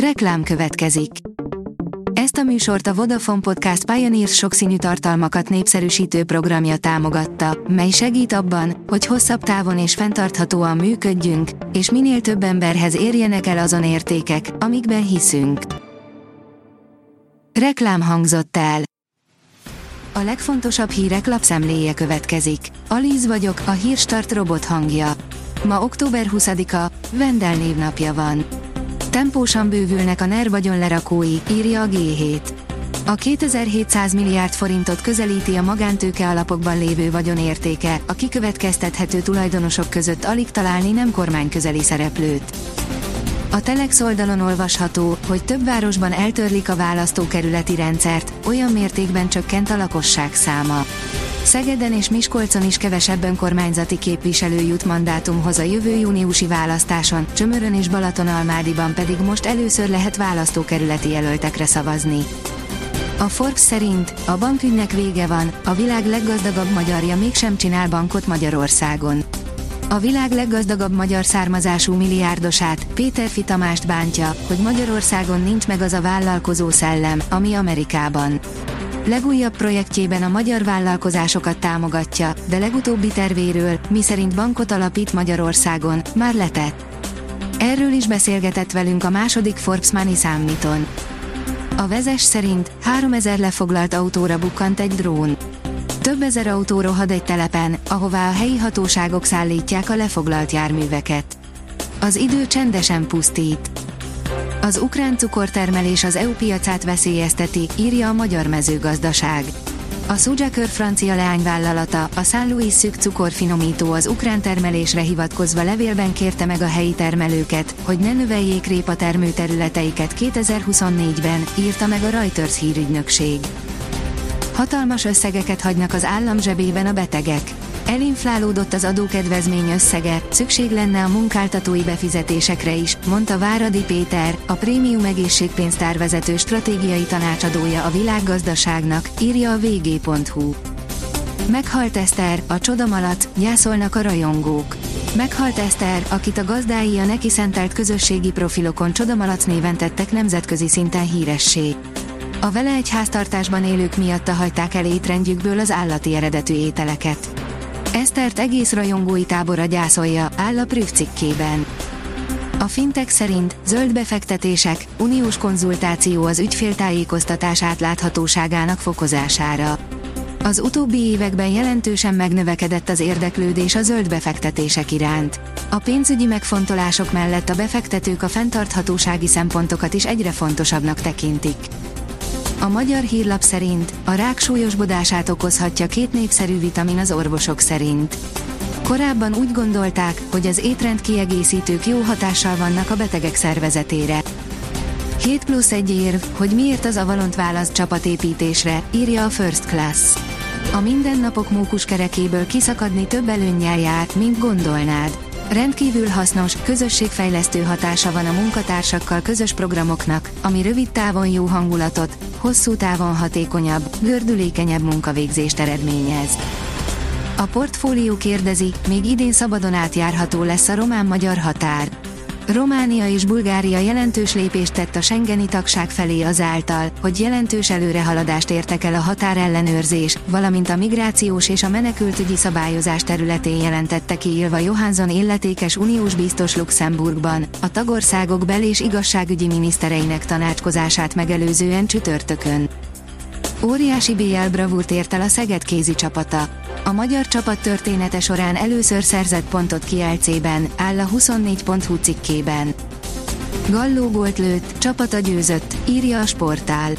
Reklám következik. Ezt a műsort a Vodafone Podcast Pioneers sokszínű tartalmakat népszerűsítő programja támogatta, mely segít abban, hogy hosszabb távon és fenntarthatóan működjünk, és minél több emberhez érjenek el azon értékek, amikben hiszünk. Reklám hangzott el. A legfontosabb hírek lapszemléje következik. Alíz vagyok, a hírstart robot hangja. Ma október 20-a, Vendel névnapja van. Tempósan bővülnek a NER vagyonlerakói, írja a G7. A 2700 milliárd forintot közelíti a magántőke alapokban lévő vagyon értéke, a kikövetkeztethető tulajdonosok között alig találni nem kormányközeli szereplőt. A Telex oldalon olvasható, hogy több városban eltörlik a választókerületi rendszert, olyan mértékben csökkent a lakosság száma. Szegeden és Miskolcon is kevesebb önkormányzati képviselő jut mandátumhoz a jövő júniusi választáson, Csömörön és Balatonalmádiban pedig most először lehet választókerületi jelöltekre szavazni. A Forbes szerint a bankügynek vége van, a világ leggazdagabb magyarja mégsem csinál bankot Magyarországon. A világ leggazdagabb magyar származású milliárdosát, Péter Fitamást bántja, hogy Magyarországon nincs meg az a vállalkozó szellem, ami Amerikában. Legújabb projektjében a magyar vállalkozásokat támogatja, de legutóbbi tervéről, miszerint bankot alapít Magyarországon, már letett. Erről is beszélgetett velünk a második Forbes Money Summiton. A vezes szerint 3000 lefoglalt autóra bukkant egy drón. Több ezer autó rohad egy telepen, ahová a helyi hatóságok szállítják a lefoglalt járműveket. Az idő csendesen pusztít. Az ukrán cukortermelés az EU piacát veszélyezteti, írja a Magyar Mezőgazdaság. A Sujakör francia leányvállalata, a San Luis szűk cukorfinomító az ukrán termelésre hivatkozva levélben kérte meg a helyi termelőket, hogy ne növeljék répa termőterületeiket 2024-ben, írta meg a Reuters hírügynökség. Hatalmas összegeket hagynak az állam zsebében a betegek. Elinflálódott az adókedvezmény összege, szükség lenne a munkáltatói befizetésekre is, mondta Váradi Péter, a Prémium Egészségpénztár vezető stratégiai tanácsadója a világgazdaságnak, írja a vg.hu. Meghalt Eszter, a csodamalat, gyászolnak a rajongók. Meghalt Eszter, akit a gazdái a neki szentelt közösségi profilokon csodamalac néven tettek nemzetközi szinten híressé. A vele egy háztartásban élők miatta hagyták el étrendjükből az állati eredetű ételeket. Esztert egész rajongói tábora gyászolja, áll a Prüf cikkében. A fintek szerint zöld befektetések, uniós konzultáció az ügyféltájékoztatás átláthatóságának fokozására. Az utóbbi években jelentősen megnövekedett az érdeklődés a zöld befektetések iránt. A pénzügyi megfontolások mellett a befektetők a fenntarthatósági szempontokat is egyre fontosabbnak tekintik. A magyar hírlap szerint a rák súlyosbodását okozhatja két népszerű vitamin az orvosok szerint. Korábban úgy gondolták, hogy az étrend kiegészítők jó hatással vannak a betegek szervezetére. 7 plusz egy érv, hogy miért az Avalont választ csapatépítésre, írja a First Class. A mindennapok mókuskerekéből kiszakadni több előnnyel jár, mint gondolnád. Rendkívül hasznos, közösségfejlesztő hatása van a munkatársakkal közös programoknak, ami rövid távon jó hangulatot, hosszú távon hatékonyabb, gördülékenyebb munkavégzést eredményez. A portfólió kérdezi, még idén szabadon átjárható lesz a román-magyar határ. Románia és Bulgária jelentős lépést tett a Schengeni tagság felé azáltal, hogy jelentős előrehaladást értek el a határellenőrzés, valamint a migrációs és a menekültügyi szabályozás területén jelentette ki Ilva Johansson illetékes uniós biztos Luxemburgban, a tagországok bel- és igazságügyi minisztereinek tanácskozását megelőzően csütörtökön. Óriási BL bravúrt ért el a Szeged kézi csapata. A magyar csapat története során először szerzett pontot Kielcében, áll a 24.hu cikkében. Galló gólt lőtt, csapata győzött, írja a sportál.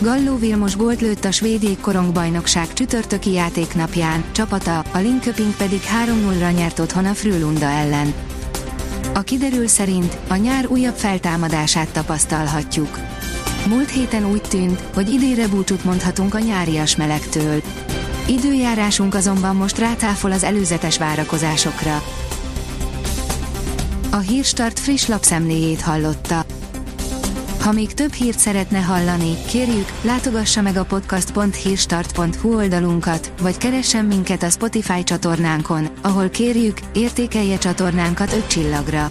Galló Vilmos gólt lőtt a svéd jégkorongbajnokság csütörtöki játéknapján, csapata, a Linköping pedig 3-0-ra nyert otthon a Frölunda ellen. A kiderül szerint a nyár újabb feltámadását tapasztalhatjuk. Múlt héten úgy tűnt, hogy idére búcsút mondhatunk a nyárias melegtől. Időjárásunk azonban most rátáfol az előzetes várakozásokra. A Hírstart friss lapszemléjét hallotta. Ha még több hírt szeretne hallani, kérjük, látogassa meg a podcast.hírstart.hu oldalunkat, vagy keressen minket a Spotify csatornánkon, ahol kérjük, értékelje csatornánkat 5 csillagra.